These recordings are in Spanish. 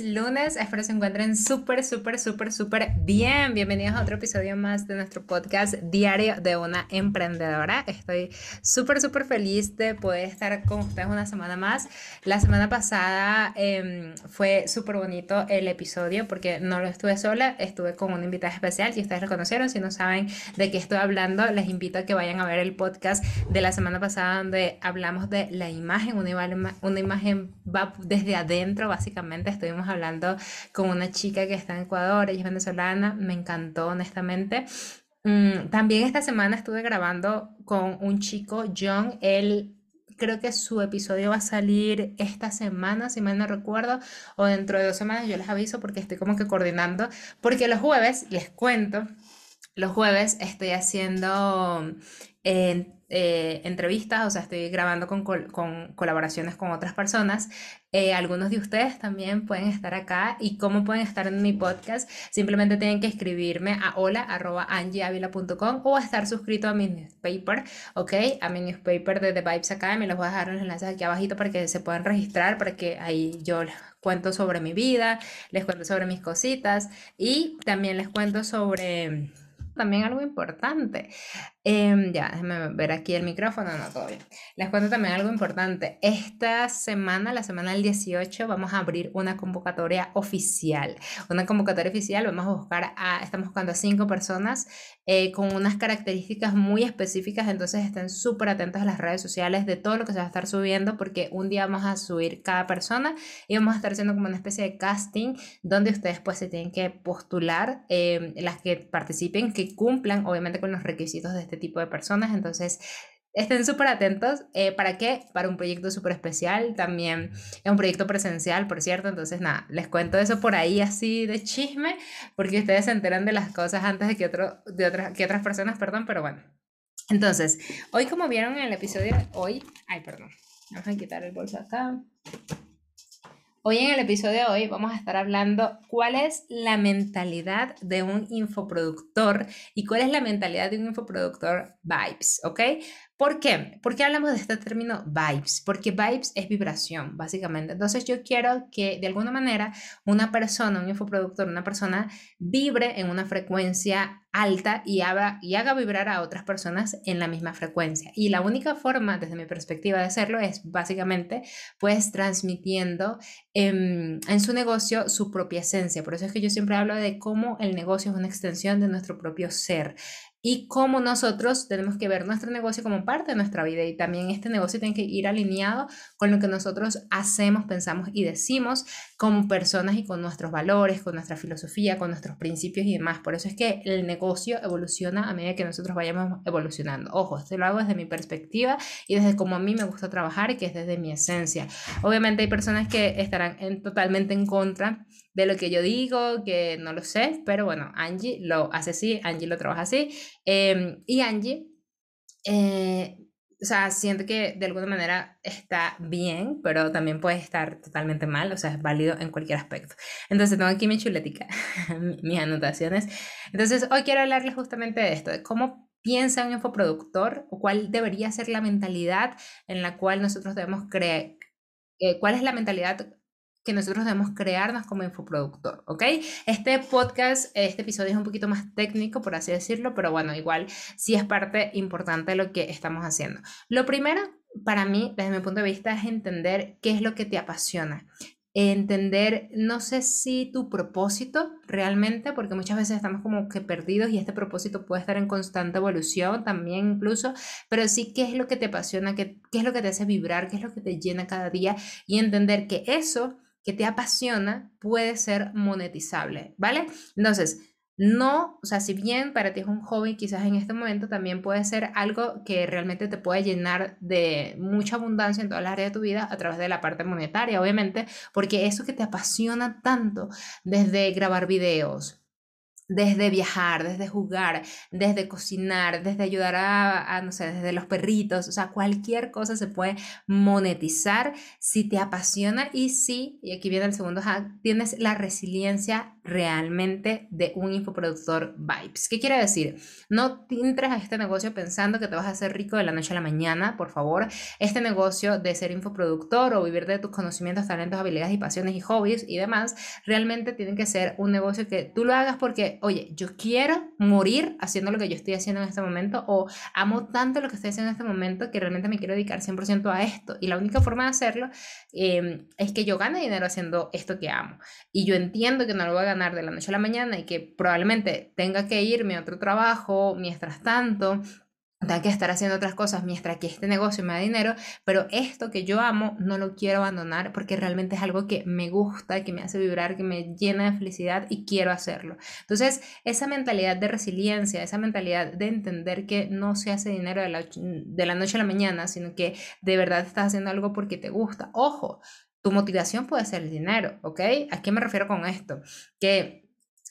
Lunes, espero se encuentren súper, súper, súper, súper bien. Bienvenidos a otro episodio más de nuestro podcast Diario de una Emprendedora. Estoy súper, súper feliz de poder estar con ustedes una semana más. La semana pasada em, fue súper bonito el episodio porque no lo estuve sola, estuve con una invitada especial y ustedes lo conocieron. Si no saben de qué estoy hablando, les invito a que vayan a ver el podcast de la semana pasada donde hablamos de la imagen. Una, una imagen va desde adentro, básicamente estuvimos hablando con una chica que está en Ecuador, ella es venezolana, me encantó honestamente. Mm, también esta semana estuve grabando con un chico, John, él creo que su episodio va a salir esta semana, si mal no recuerdo, o dentro de dos semanas, yo les aviso porque estoy como que coordinando, porque los jueves, les cuento, los jueves estoy haciendo eh, eh, entrevistas, o sea, estoy grabando con, colaboraciones con otras personas. Eh, algunos de ustedes también pueden estar acá y cómo pueden estar en mi podcast. Simplemente tienen que escribirme a hola.angieavila.com o estar suscrito a mi newspaper, ¿ok? A mi newspaper de The Vibes Academy. Les voy a dejar los enlaces aquí abajito para que se puedan registrar, para que ahí yo cuento sobre mi vida, les cuento sobre mis cositas y también les cuento sobre también algo importante. Em, ya, déjenme ver aquí el micrófono, no, bien. Les cuento también algo importante. Esta semana, la semana del 18, vamos a abrir una convocatoria oficial. Una convocatoria oficial, vamos a buscar a, estamos buscando a cinco personas eh, con unas características muy específicas, entonces estén súper atentos a las redes sociales de todo lo que se va a estar subiendo, porque un día vamos a subir cada persona y vamos a estar haciendo como una especie de casting donde ustedes pues se tienen que postular, em, las que participen, que cumplan obviamente con los requisitos de este tipo de personas. Entonces, estén súper atentos. Eh, ¿Para qué? Para un proyecto súper especial. También es un proyecto presencial, por cierto. Entonces, nada, les cuento eso por ahí así de chisme, porque ustedes se enteran de las cosas antes de que, otro, de otras, que otras personas, perdón, pero bueno. Entonces, hoy como vieron en el episodio, hoy, ay, perdón, vamos a quitar el bolso acá. Hoy en el episodio de hoy vamos a estar hablando cuál es la mentalidad de un infoproductor y cuál es la mentalidad de un infoproductor vibes, ¿ok? ¿Por qué? ¿Por qué hablamos de este término vibes? Porque vibes es vibración, básicamente. Entonces yo quiero que de alguna manera una persona, un infoproductor, una persona vibre en una frecuencia alta y haga, y haga vibrar a otras personas en la misma frecuencia. Y la única forma, desde mi perspectiva, de hacerlo es básicamente pues transmitiendo en, en su negocio su propia esencia. Por eso es que yo siempre hablo de cómo el negocio es una extensión de nuestro propio ser y cómo nosotros tenemos que ver nuestro negocio como parte de nuestra vida y también este negocio tiene que ir alineado con lo que nosotros hacemos, pensamos y decimos como personas y con nuestros valores, con nuestra filosofía, con nuestros principios y demás. Por eso es que el negocio evoluciona a medida que nosotros vayamos evolucionando. Ojo, esto lo hago desde mi perspectiva y desde cómo a mí me gusta trabajar y que es desde mi esencia. Obviamente hay personas que estarán en, totalmente en contra de lo que yo digo, que no lo sé, pero bueno, Angie lo hace así, Angie lo trabaja así. Em, y Angie, eh, o sea, siento que de alguna manera está bien, pero también puede estar totalmente mal, o sea, es válido en cualquier aspecto. Entonces, tengo aquí mi chuletica, mis anotaciones. Entonces, hoy quiero hablarles justamente de esto, de cómo piensa un infoproductor o cuál debería ser la mentalidad en la cual nosotros debemos creer, eh, cuál es la mentalidad que nosotros debemos crearnos como infoproductor, ¿ok? Este podcast, este episodio es un poquito más técnico, por así decirlo, pero bueno, igual sí es parte importante de lo que estamos haciendo. Lo primero, para mí, desde mi punto de vista, es entender qué es lo que te apasiona. Entender, no sé si tu propósito realmente, porque muchas veces estamos como que perdidos y este propósito puede estar en constante evolución también incluso, pero sí qué es lo que te apasiona, qué, qué es lo que te hace vibrar, qué es lo que te llena cada día y entender que eso que te apasiona puede ser monetizable, ¿vale? Entonces, no, o sea, si bien para ti es un hobby, quizás en este momento también puede ser algo que realmente te puede llenar de mucha abundancia en todas las áreas de tu vida a través de la parte monetaria, obviamente, porque eso que te apasiona tanto, desde grabar videos, desde viajar, desde jugar, desde cocinar, desde ayudar a, no sé, desde los perritos, o sea, cualquier cosa se puede monetizar si te apasiona y si, y aquí viene el segundo hack, tienes la resiliencia realmente de un infoproductor vibes. ¿Qué quiere decir? No entres a este negocio pensando que te vas a hacer rico de la noche a la mañana, por favor. Este negocio de ser infoproductor o vivir de tus conocimientos, talentos, habilidades y pasiones y hobbies y demás, realmente tiene que ser un negocio que tú lo hagas porque oye, yo quiero morir haciendo lo que yo estoy haciendo en este momento o amo tanto lo que estoy haciendo en este momento que realmente me quiero dedicar 100% a esto. Y la única forma de hacerlo em, es que yo gane dinero haciendo esto que amo. Y yo entiendo que no lo voy a ganar de la noche a la mañana y que probablemente tenga que irme a otro trabajo mientras tanto tengo que estar haciendo otras cosas mientras que este negocio me da dinero, pero esto que yo amo no lo quiero abandonar porque realmente es algo que me gusta, que me hace vibrar, que me llena de felicidad y quiero hacerlo. Entonces, esa mentalidad de resiliencia, esa mentalidad de entender que no se hace dinero de la, de la noche a la mañana, sino que de verdad estás haciendo algo porque te gusta. Ojo, tu motivación puede ser el dinero, ¿ok? ¿A qué me refiero con esto? Que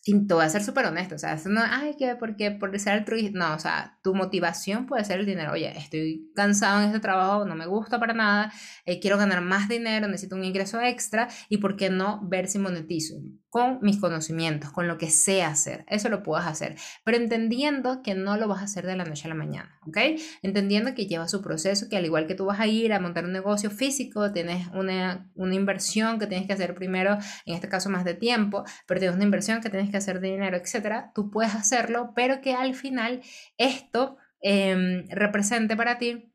y te voy a ser súper honesto, o sea, no, ay, que porque por ser altruista, no, o sea, tu motivación puede ser el dinero, oye, estoy cansado en este trabajo, no me gusta para nada, eh, quiero ganar más dinero, necesito un ingreso extra, y por qué no ver si monetizo con mis conocimientos, con lo que sé hacer, eso lo puedes hacer, pero entendiendo que no lo vas a hacer de la noche a la mañana, ¿ok? Entendiendo que lleva su proceso, que al igual que tú vas a ir a montar un negocio físico, tienes una, una inversión que tienes que hacer primero, en este caso más de tiempo, pero tienes una inversión que tienes que hacer de dinero, etcétera, tú puedes hacerlo, pero que al final esto em, represente para ti,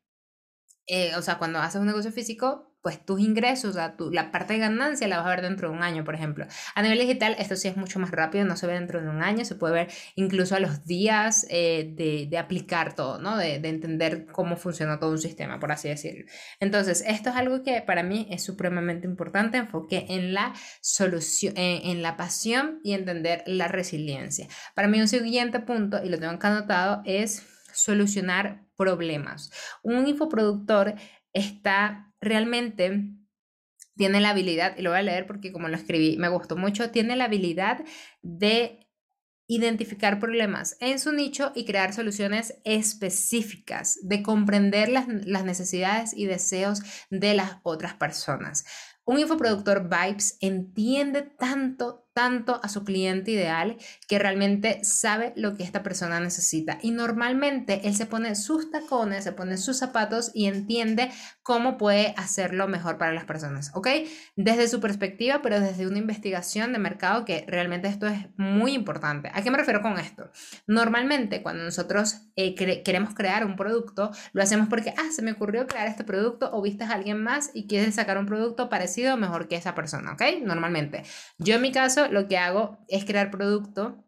eh, o sea, cuando haces un negocio físico, pues tus ingresos, o sea, tu, la parte de ganancia la vas a ver dentro de un año, por ejemplo. A nivel digital, esto sí es mucho más rápido, no se ve dentro de un año, se puede ver incluso a los días eh, de, de, aplicar todo, ¿no? De, de, entender cómo funciona todo un sistema, por así decirlo. Entonces, esto es algo que para mí es supremamente importante, enfoque en la solución, en, en la pasión y entender la resiliencia. Para mí un siguiente punto, y lo tengo acá anotado, es solucionar problemas. Un infoproductor está realmente tiene la habilidad, y lo voy a leer porque como lo escribí me gustó mucho, tiene la habilidad de identificar problemas en su nicho y crear soluciones específicas, de comprender las, las, necesidades y deseos de las otras personas. Un infoproductor Vibes entiende tanto, tanto a su cliente ideal que realmente sabe lo que esta persona necesita. Y normalmente él se pone sus tacones, se pone sus zapatos y entiende cómo puede hacerlo mejor para las personas, ¿ok? Desde su perspectiva, pero desde una investigación de mercado que realmente esto es muy importante. ¿A qué me refiero con esto? Normalmente cuando nosotros eh, queremos crear un producto, lo hacemos porque, ah, se me ocurrió crear este producto o viste a alguien más y quieres sacar un producto parecido o mejor que esa persona, ¿ok? Normalmente. Yo en mi caso lo que hago es crear producto,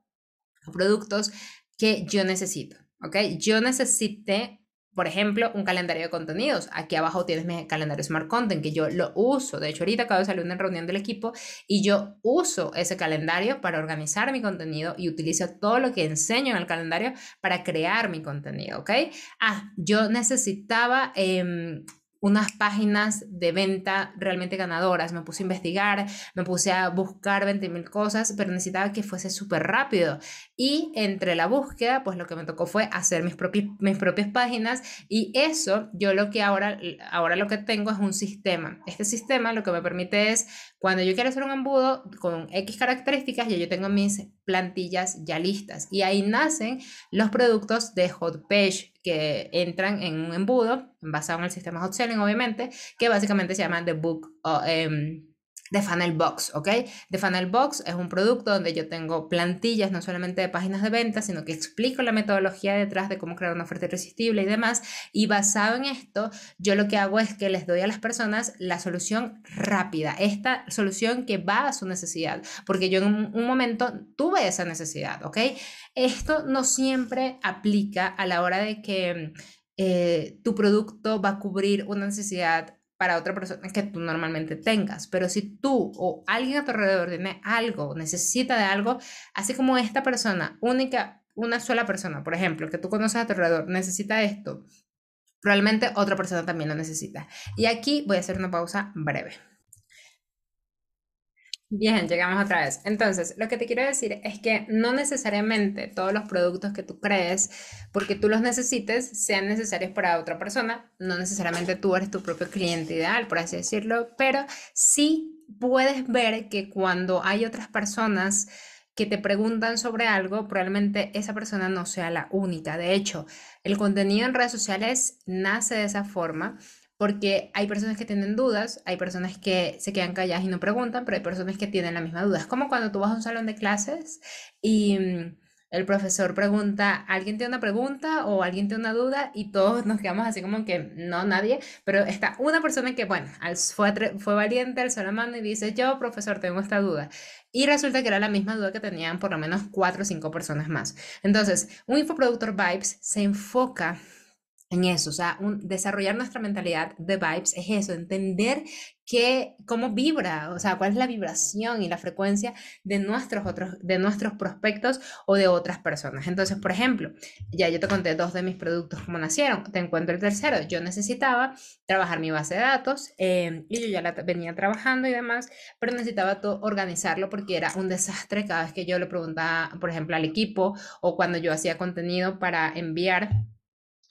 productos que yo necesito. ¿Ok? Yo necesité por ejemplo, un calendario de contenidos. Aquí abajo tienes mi calendario Smart Content, que yo lo uso. De hecho, ahorita acabo de salir una reunión del equipo y yo uso ese calendario para organizar mi contenido y utilizo todo lo que enseño en el calendario para crear mi contenido, ¿ok? Ah, yo necesitaba eh, unas páginas de venta realmente ganadoras. Me puse a investigar, me puse a buscar 20 mil cosas, pero necesitaba que fuese súper rápido. Y entre la búsqueda, pues lo que me tocó fue hacer mis, propias mis propias páginas y eso yo lo que ahora, ahora lo que tengo es un sistema. Este sistema lo que me permite es, cuando yo quiero hacer un embudo con X características, ya yo tengo mis plantillas ya listas y ahí nacen los productos de Hot Page que entran en un embudo basado en el sistema hot selling, obviamente, que básicamente se llama The Book um, The Funnel Box, ¿ok? The Funnel Box es un producto donde yo tengo plantillas no solamente de páginas de venta, sino que explico la metodología detrás de cómo crear una oferta irresistible y demás. Y basado en esto, yo lo que hago es que les doy a las personas la solución rápida, esta solución que va a su necesidad, porque yo en un momento tuve esa necesidad, ¿ok? Esto no siempre aplica a la hora de que eh, tu producto va a cubrir una necesidad para otra persona que tú normalmente tengas. Pero si tú o alguien a tu alrededor tiene algo, necesita de algo, así como esta persona, única, una sola persona, por ejemplo, que tú conoces a tu alrededor, necesita esto, probablemente otra persona también lo necesita. Y aquí voy a hacer una pausa breve. Bien, llegamos otra vez. Entonces, lo que te quiero decir es que no necesariamente todos los productos que tú crees, porque tú los necesites, sean necesarios para otra persona. No necesariamente tú eres tu propio cliente ideal, por así decirlo, pero sí puedes ver que cuando hay otras personas que te preguntan sobre algo, probablemente esa persona no sea la única. De hecho, el contenido en redes sociales nace de esa forma porque hay personas que tienen dudas, hay personas que se quedan calladas y no preguntan, pero hay personas que tienen la misma duda. Es como cuando tú vas a un salón de clases y mm, el profesor pregunta, ¿alguien tiene una pregunta o alguien tiene una duda? Y todos nos quedamos así como que no, nadie, pero está una persona que, bueno, fue, fue valiente, alzó la mano y dice, yo, profesor, tengo esta duda. Y resulta que era la misma duda que tenían por lo menos cuatro o cinco personas más. Entonces, un infoproductor Vibes se enfoca en eso, o sea, desarrollar nuestra mentalidad de vibes es eso, entender que, cómo vibra, o sea, cuál es la vibración y la frecuencia de nuestros otros, de nuestros prospectos o de otras personas. Entonces, por ejemplo, ya yo te conté dos de mis productos cómo nacieron, te encuentro el tercero, yo necesitaba trabajar mi base de datos em, y yo ya la venía trabajando y demás, pero necesitaba organizarlo porque era un desastre cada vez que yo le preguntaba, por ejemplo, al equipo o cuando yo hacía contenido para enviar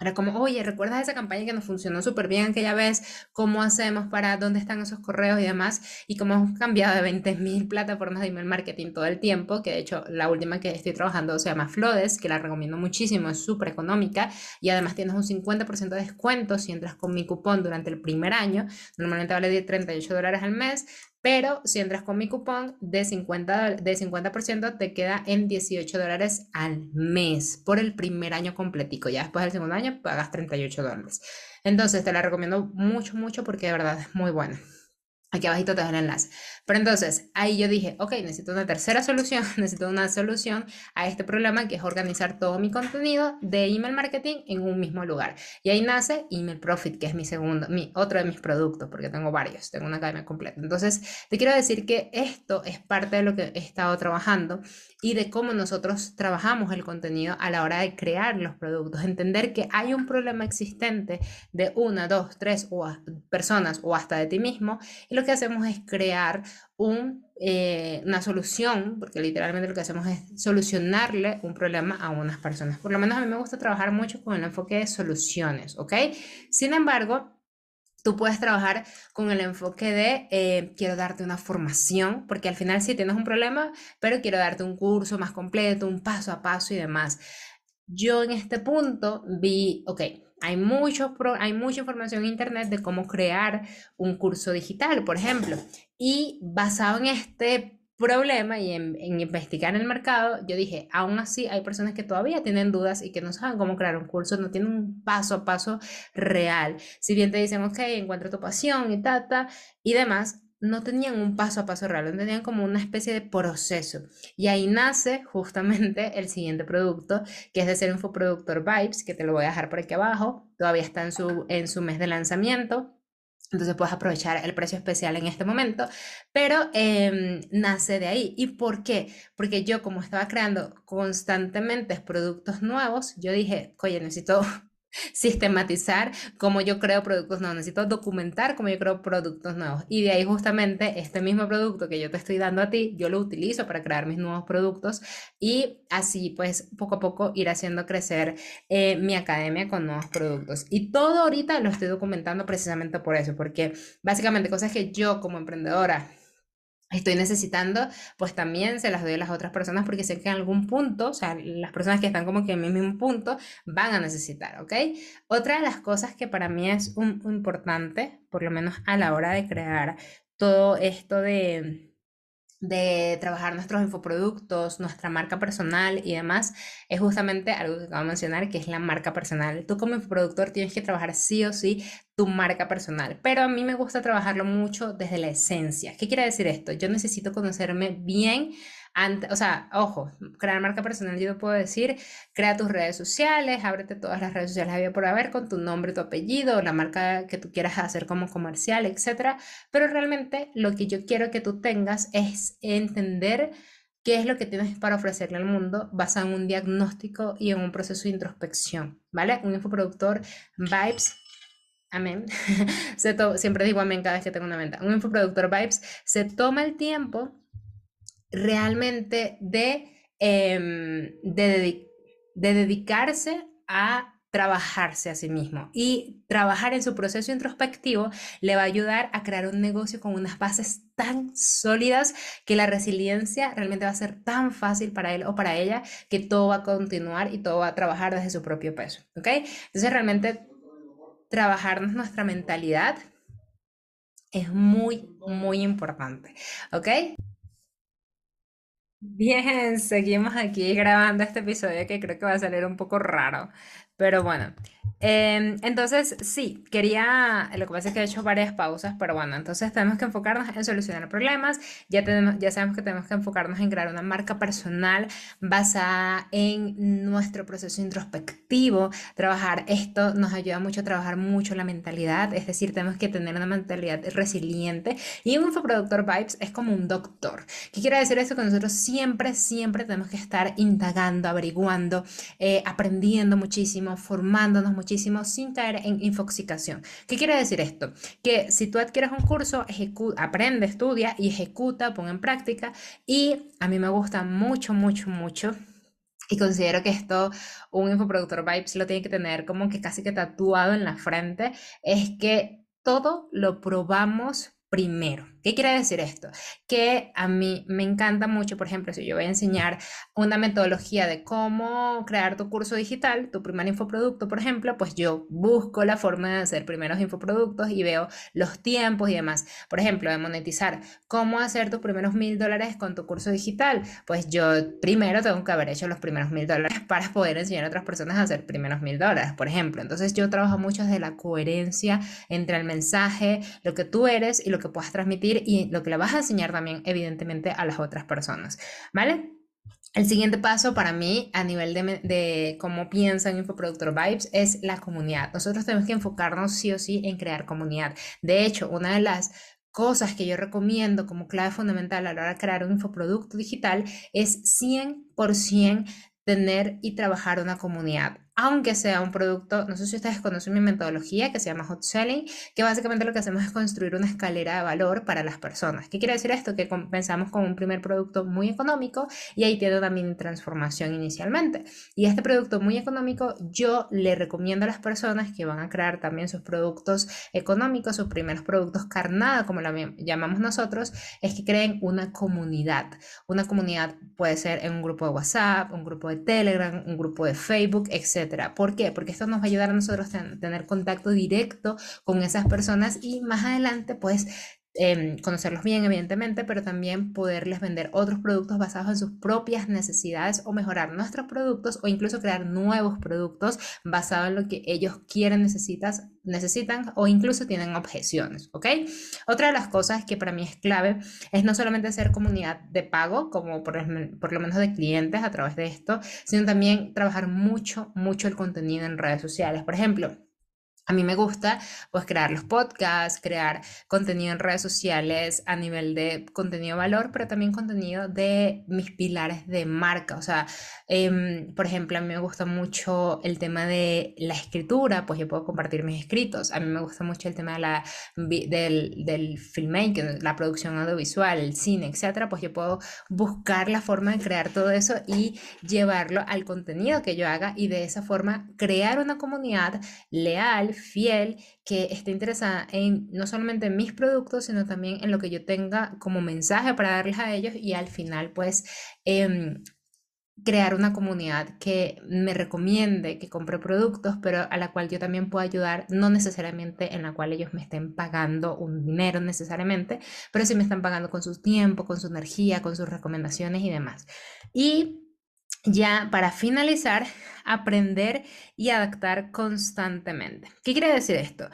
era como, oye, ¿recuerdas esa campaña que nos funcionó súper bien aquella vez? ¿Cómo hacemos para dónde están esos correos y demás? Y cómo hemos cambiado de 20.000 plataformas de email marketing todo el tiempo, que de hecho la última que estoy trabajando se llama Flodes, que la recomiendo muchísimo, es súper económica y además tienes un 50% de descuento si entras con mi cupón durante el primer año. Normalmente vale de 38 dólares al mes, pero si entras con mi cupón de 50%, de 50% te queda en 18 dólares al mes por el primer año completico. Ya después del segundo año pagas 38 dólares. Entonces te la recomiendo mucho, mucho porque de verdad es muy buena. Aquí abajito te dejo el enlace. Pero entonces, ahí yo dije, ok, necesito una tercera solución, necesito una solución a este problema que es organizar todo mi contenido de email marketing en un mismo lugar. Y ahí nace Email Profit, que es mi segundo, mi otro de mis productos, porque tengo varios, tengo una academia completa. Entonces, te quiero decir que esto es parte de lo que he estado trabajando y de cómo nosotros trabajamos el contenido a la hora de crear los productos. Entender que hay un problema existente de una, dos, tres o personas o hasta de ti mismo. Y lo que hacemos es crear un, eh, una solución, porque literalmente lo que hacemos es solucionarle un problema a unas personas. Por lo menos a mí me gusta trabajar mucho con el enfoque de soluciones, ¿ok? Sin embargo, Tú puedes trabajar con el enfoque de eh, quiero darte una formación, porque al final sí tienes un problema, pero quiero darte un curso más completo, un paso a paso y demás. Yo en este punto vi, ok, hay, mucho, hay mucha información en Internet de cómo crear un curso digital, por ejemplo, y basado en este problema y en, investigar en el mercado, yo dije, aún así hay personas que todavía tienen dudas y que no saben cómo crear un curso, no tienen un paso a paso real. Si bien te dicen, ok, encuentra tu pasión y tata y demás, no tenían un paso a paso real, tenían como una especie de proceso. Y ahí nace justamente el siguiente producto, que es de ser infoproductor Vibes, que te lo voy a dejar por aquí abajo, todavía está en su, en su mes de lanzamiento. Entonces puedes aprovechar el precio especial en este momento, pero em, nace de ahí. ¿Y por qué? Porque yo como estaba creando constantemente productos nuevos, yo dije, oye, necesito sistematizar cómo yo creo productos nuevos, necesito documentar cómo yo creo productos nuevos. Y de ahí justamente este mismo producto que yo te estoy dando a ti, yo lo utilizo para crear mis nuevos productos y así pues poco a poco ir haciendo crecer eh, mi academia con nuevos productos. Y todo ahorita lo estoy documentando precisamente por eso, porque básicamente cosas que yo como emprendedora estoy necesitando, pues también se las doy a las otras personas porque sé que en algún punto, o sea, las personas que están como que en mi mismo punto van a necesitar, ¿ok? Otra de las cosas que para mí es importante, por lo menos a la hora de crear todo esto de de trabajar nuestros infoproductos, nuestra marca personal y demás, es justamente algo que acabo de mencionar, que es la marca personal. Tú como infoproductor tienes que trabajar sí o sí tu marca personal, pero a mí me gusta trabajarlo mucho desde la esencia. ¿Qué quiere decir esto? Yo necesito conocerme bien o sea, ojo, crear marca personal, yo puedo decir, crea tus redes sociales, ábrete todas las redes sociales había por haber con tu nombre, tu apellido, la marca que tú quieras hacer como comercial, etcétera. Pero realmente lo que yo quiero que tú tengas es entender qué es lo que tienes para ofrecerle al mundo basado en un diagnóstico y en un proceso de introspección, ¿vale? Un infoproductor Vibes Amén. siempre digo amén cada vez que tengo una venta. Un infoproductor Vibes se toma el tiempo realmente de, em, de, de dedicarse a trabajarse a sí mismo y trabajar en su proceso introspectivo le va a ayudar a crear un negocio con unas bases tan sólidas que la resiliencia realmente va a ser tan fácil para él o para ella que todo va a continuar y todo va a trabajar desde su propio peso, ¿ok? Entonces realmente trabajarnos nuestra mentalidad es muy, muy importante, ¿ok? Bien, seguimos aquí grabando este episodio que creo que va a salir un poco raro, pero bueno, em, entonces sí, quería, lo que pasa es que he hecho varias pausas, pero bueno, entonces tenemos que enfocarnos en solucionar problemas, ya, tenemos, ya sabemos que tenemos que enfocarnos en crear una marca personal basada en nuestro proceso introspectivo, trabajar esto nos ayuda mucho a trabajar mucho la mentalidad, es decir, tenemos que tener una mentalidad resiliente y un infoproductor Vibes es como un doctor. ¿Qué quiere decir eso? Que nosotros siempre, siempre tenemos que estar indagando, averiguando, eh, aprendiendo muchísimo formándonos muchísimo sin caer en infoxicación. ¿Qué quiere decir esto? Que si tú adquieres un curso, aprende, estudia y ejecuta, pon en práctica. Y a mí me gusta mucho, mucho, mucho y considero que esto un infoproductor Vibes lo tiene que tener como que casi que tatuado en la frente, es que todo lo probamos primero. ¿Qué quiere decir esto? Que a mí me encanta mucho, por ejemplo, si yo voy a enseñar una metodología de cómo crear tu curso digital, tu primer infoproducto, por ejemplo, pues yo busco la forma de hacer primeros infoproductos y veo los tiempos y demás. Por ejemplo, de monetizar, cómo hacer tus primeros mil dólares con tu curso digital. Pues yo primero tengo que haber hecho los primeros mil dólares para poder enseñar a otras personas a hacer primeros mil dólares, por ejemplo. Entonces yo trabajo mucho desde la coherencia entre el mensaje, lo que tú eres y lo que puedas transmitir y lo que le vas a enseñar también, evidentemente, a las otras personas, ¿vale? El siguiente paso para mí a nivel de, de, cómo piensan Infoproductor Vibes es la comunidad. Nosotros tenemos que enfocarnos sí o sí en crear comunidad. De hecho, una de las cosas que yo recomiendo como clave fundamental a la hora de crear un infoproducto digital es 100% tener y trabajar una comunidad aunque sea un producto, no sé si ustedes conocen mi metodología que se llama Hot Selling, que básicamente lo que hacemos es construir una escalera de valor para las personas. ¿Qué quiere decir esto? Que pensamos con un primer producto muy económico y ahí tiene una mini transformación inicialmente. Y este producto muy económico yo le recomiendo a las personas que van a crear también sus productos económicos, sus primeros productos carnada, como lo llamamos nosotros, es que creen una comunidad. Una comunidad puede ser en un grupo de WhatsApp, un grupo de Telegram, un grupo de Facebook, etc ¿Por qué? Porque esto nos va a ayudar a nosotros a tener contacto directo con esas personas y más adelante, pues, em, conocerlos bien, evidentemente, pero también poderles vender otros productos basados en sus propias necesidades o mejorar nuestros productos o incluso crear nuevos productos basados en lo que ellos quieren, necesitas, necesitan o incluso tienen objeciones, ¿ok? Otra de las cosas que para mí es clave es no solamente hacer comunidad de pago, como por, por lo menos de clientes a través de esto, sino también trabajar mucho, mucho el contenido en redes sociales. Por ejemplo, a mí me gusta pues crear los podcasts, crear contenido en redes sociales a nivel de contenido de valor, pero también contenido de mis pilares de marca. O sea, em, por ejemplo, a mí me gusta mucho el tema de la escritura, pues yo puedo compartir mis escritos. A mí me gusta mucho el tema de la, del, del filmmaking, la producción audiovisual, el cine, etcétera. Pues yo puedo buscar la forma de crear todo eso y llevarlo al contenido que yo haga y de esa forma crear una comunidad leal fiel, que esté interesada en no solamente en mis productos, sino también en lo que yo tenga como mensaje para darles a ellos y al final pues em, crear una comunidad que me recomiende que compre productos, pero a la cual yo también pueda ayudar, no necesariamente en la cual ellos me estén pagando un dinero necesariamente, pero sí me están pagando con su tiempo, con su energía, con sus recomendaciones y demás. Y ya para finalizar, aprender y adaptar constantemente. ¿Qué quiere decir esto?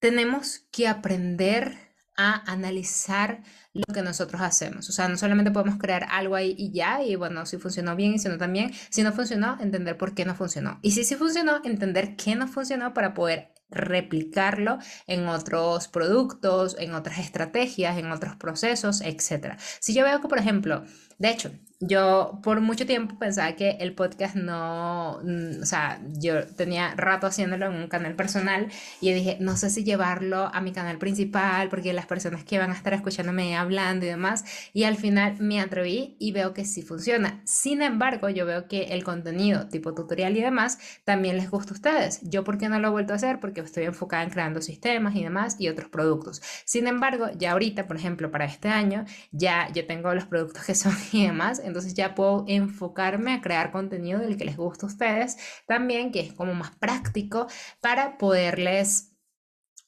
Tenemos que aprender a analizar lo que nosotros hacemos. O sea, no solamente podemos crear algo ahí y ya, y bueno, si funcionó bien y si no también, si no funcionó, entender por qué no funcionó. Y si sí funcionó, entender qué no funcionó para poder replicarlo en otros productos, en otras estrategias, en otros procesos, etc. Si yo veo que, por ejemplo, de hecho, yo por mucho tiempo pensaba que el podcast no, mm, o sea, yo tenía rato haciéndolo en un canal personal y dije, no sé si llevarlo a mi canal principal porque las personas que van a estar escuchándome hablando y demás, y al final me atreví y veo que sí funciona. Sin embargo, yo veo que el contenido tipo tutorial y demás también les gusta a ustedes. Yo, ¿por qué no lo he vuelto a hacer? Porque estoy enfocada en creando sistemas y demás y otros productos. Sin embargo, ya ahorita, por ejemplo, para este año, ya yo tengo los productos que son y demás entonces ya puedo enfocarme a crear contenido del que les gusta a ustedes también, que es como más práctico para poderles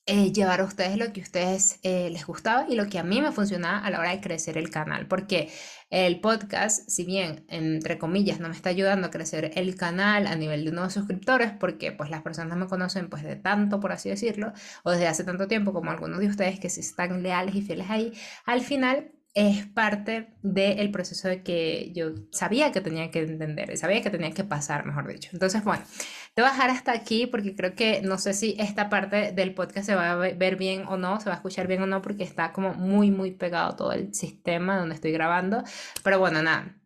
eh, llevar a ustedes lo que a ustedes eh, les gustaba y lo que a mí me funcionaba a la hora de crecer el canal. Porque el podcast, si bien, entre comillas, no me está ayudando a crecer el canal a nivel de nuevos suscriptores, porque pues las personas me conocen pues de tanto, por así decirlo, o desde hace tanto tiempo como algunos de ustedes que sí están leales y fieles ahí, al final es parte del proceso de que yo sabía que tenía que entender, sabía que tenía que pasar, mejor dicho. Entonces, bueno, te hasta aquí porque creo que no sé si esta parte del podcast se va a ver bien o no, se va a escuchar bien o no, porque está como muy, muy pegado todo el sistema donde estoy grabando. Pero bueno, nada.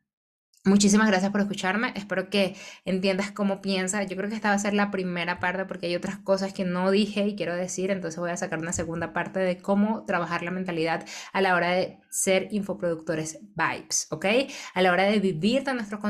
Muchísimas gracias por escucharme. Espero que entiendas cómo piensa. Yo creo que esta va a ser la primera parte porque hay otras cosas que no dije y quiero decir. Entonces voy a sacar una segunda parte de cómo trabajar la mentalidad a la hora de ser infoproductores vibes, ¿ok? A la hora de vivir de nuestros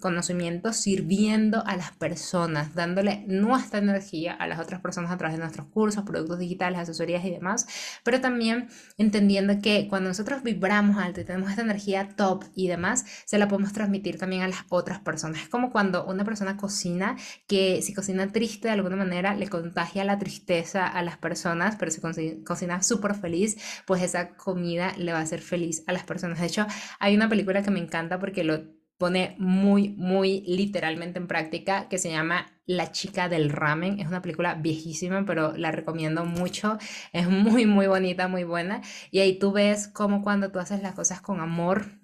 conocimientos sirviendo a las personas, dándole nuestra energía a las otras personas a través de nuestros cursos, productos digitales, asesorías y demás. Pero también entendiendo que cuando nosotros vibramos alto y tenemos esta energía top y demás, se la podemos transmitir también a las otras personas. Es como cuando una persona cocina, que si cocina triste de alguna manera le contagia la tristeza a las personas, pero si cocina súper feliz, pues esa comida le va a hacer feliz a las personas. De hecho, hay una película que me encanta porque lo pone muy, muy literalmente en práctica, que se llama La chica del ramen. Es una película viejísima, pero la recomiendo mucho. Es muy, muy bonita, muy buena. Y ahí tú ves cómo cuando tú haces las cosas con amor,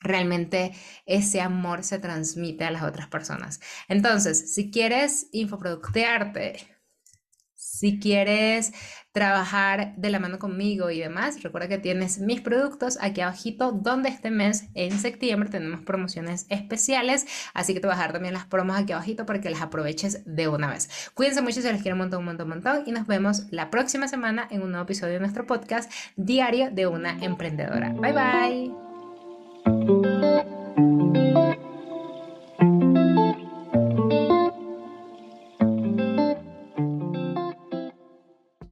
realmente ese amor se transmite a las otras personas. Entonces, si quieres infoproductearte, si quieres trabajar de la mano conmigo y demás, recuerda que tienes mis productos aquí abajito, donde este mes, en septiembre, tenemos promociones especiales, así que te voy a dejar también las promos aquí abajito para que las aproveches de una vez. Cuídense mucho, si les quiero un montón, un montón, un montón, y nos vemos la próxima semana en un nuevo episodio de nuestro podcast Diario de una Emprendedora. Bye bye. thank you